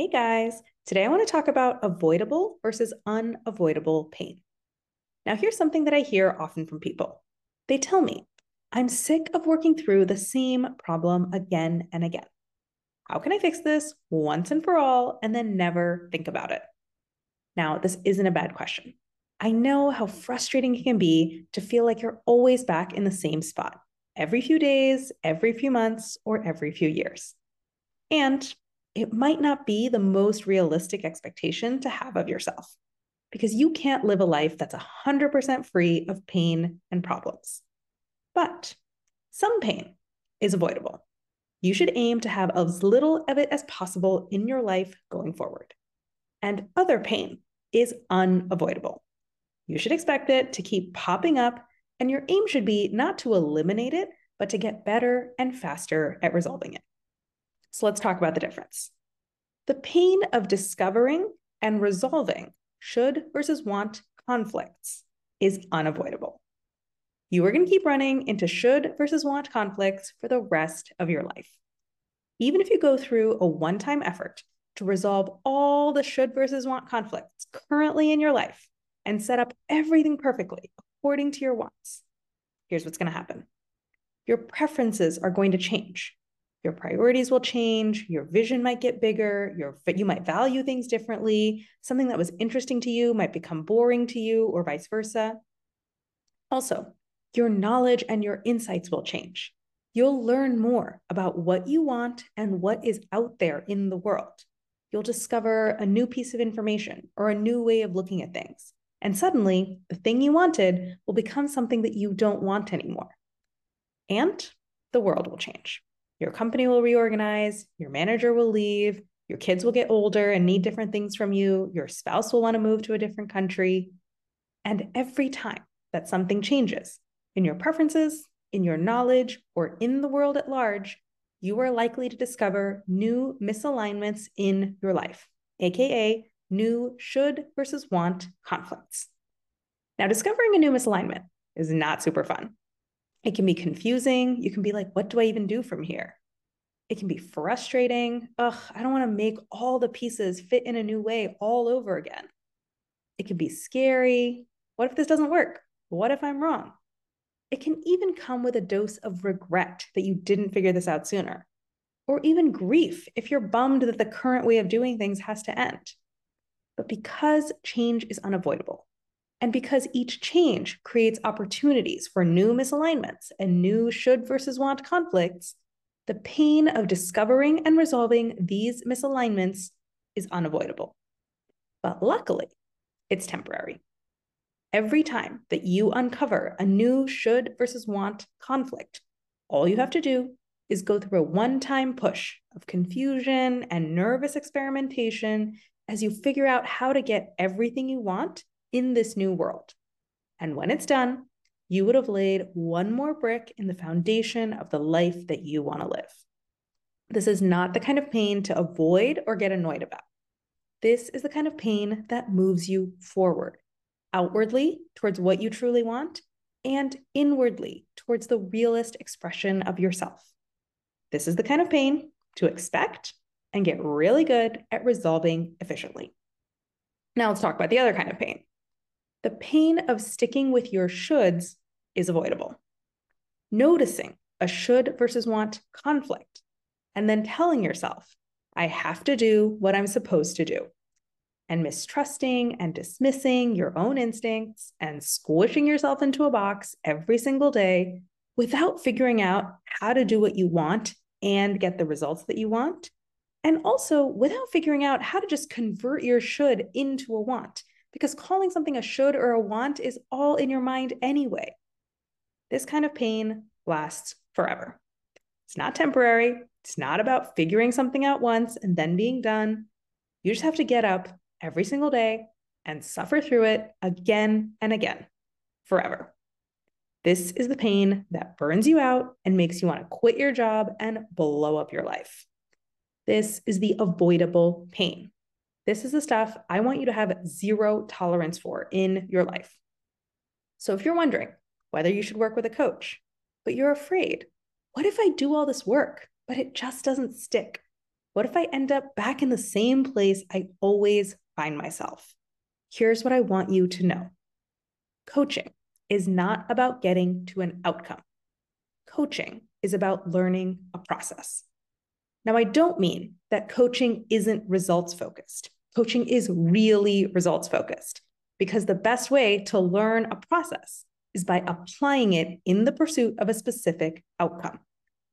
Hey guys, today I want to talk about avoidable versus unavoidable pain. Now, here's something that I hear often from people they tell me, I'm sick of working through the same problem again and again. How can I fix this once and for all and then never think about it? Now, this isn't a bad question. I know how frustrating it can be to feel like you're always back in the same spot every few days, every few months, or every few years. And it might not be the most realistic expectation to have of yourself because you can't live a life that's 100% free of pain and problems. But some pain is avoidable. You should aim to have as little of it as possible in your life going forward. And other pain is unavoidable. You should expect it to keep popping up, and your aim should be not to eliminate it, but to get better and faster at resolving it. So let's talk about the difference. The pain of discovering and resolving should versus want conflicts is unavoidable. You are going to keep running into should versus want conflicts for the rest of your life. Even if you go through a one time effort to resolve all the should versus want conflicts currently in your life and set up everything perfectly according to your wants, here's what's going to happen your preferences are going to change your priorities will change your vision might get bigger your you might value things differently. Something that was interesting to you might become boring to you or vice versa. Also your knowledge and your insights will change. You'll learn more about what you want and what is out there in the world. You'll discover a new piece of information or a new way of looking at things. And suddenly the thing you wanted will become something that you don't want anymore. And the world will change your company will reorganize, your manager will leave, your kids will get older and need different things from you, your spouse will want to move to a different country. And every time that something changes in your preferences, in your knowledge, or in the world at large, you are likely to discover new misalignments in your life, AKA new should versus want conflicts. Now, discovering a new misalignment is not super fun. It can be confusing. You can be like, what do I even do from here? It can be frustrating. Ugh, I don't want to make all the pieces fit in a new way all over again. It can be scary. What if this doesn't work? What if I'm wrong? It can even come with a dose of regret that you didn't figure this out sooner, or even grief if you're bummed that the current way of doing things has to end. But because change is unavoidable, and because each change creates opportunities for new misalignments and new should versus want conflicts, the pain of discovering and resolving these misalignments is unavoidable. But luckily, it's temporary. Every time that you uncover a new should versus want conflict, all you have to do is go through a one time push of confusion and nervous experimentation as you figure out how to get everything you want in this new world. And when it's done, you would have laid one more brick in the foundation of the life that you want to live. This is not the kind of pain to avoid or get annoyed about. This is the kind of pain that moves you forward, outwardly towards what you truly want, and inwardly towards the realist expression of yourself. This is the kind of pain to expect and get really good at resolving efficiently. Now let's talk about the other kind of pain the pain of sticking with your shoulds is avoidable. Noticing a should versus want conflict, and then telling yourself, I have to do what I'm supposed to do. And mistrusting and dismissing your own instincts and squishing yourself into a box every single day without figuring out how to do what you want and get the results that you want. And also without figuring out how to just convert your should into a want because calling something a should or a want is all in your mind anyway. This kind of pain lasts forever. It's not temporary. It's not about figuring something out once and then being done. You just have to get up every single day and suffer through it again and again, forever. This is the pain that burns you out and makes you want to quit your job and blow up your life. This is the avoidable pain. This is the stuff I want you to have zero tolerance for in your life. So if you're wondering whether you should work with a coach, but you're afraid, what if I do all this work, but it just doesn't stick? What if I end up back in the same place I always find myself? Here's what I want you to know coaching is not about getting to an outcome, coaching is about learning a process. Now, I don't mean that coaching isn't results focused. Coaching is really results focused because the best way to learn a process is by applying it in the pursuit of a specific outcome.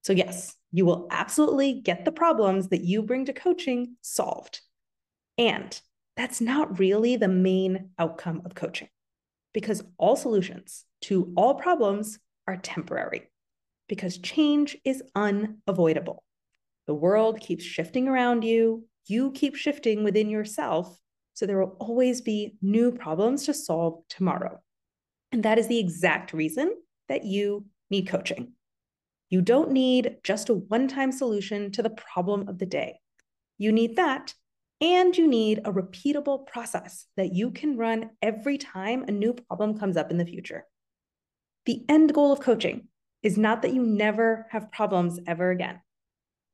So, yes, you will absolutely get the problems that you bring to coaching solved. And that's not really the main outcome of coaching because all solutions to all problems are temporary, because change is unavoidable. The world keeps shifting around you, you keep shifting within yourself. So there will always be new problems to solve tomorrow. And that is the exact reason that you need coaching. You don't need just a one time solution to the problem of the day. You need that, and you need a repeatable process that you can run every time a new problem comes up in the future. The end goal of coaching is not that you never have problems ever again.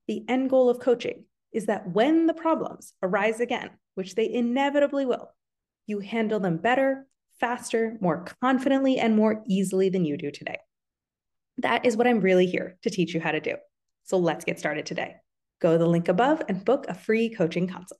The end goal of coaching is that when the problems arise again, which they inevitably will, you handle them better, faster, more confidently, and more easily than you do today. That is what I'm really here to teach you how to do. So let's get started today. Go to the link above and book a free coaching consult.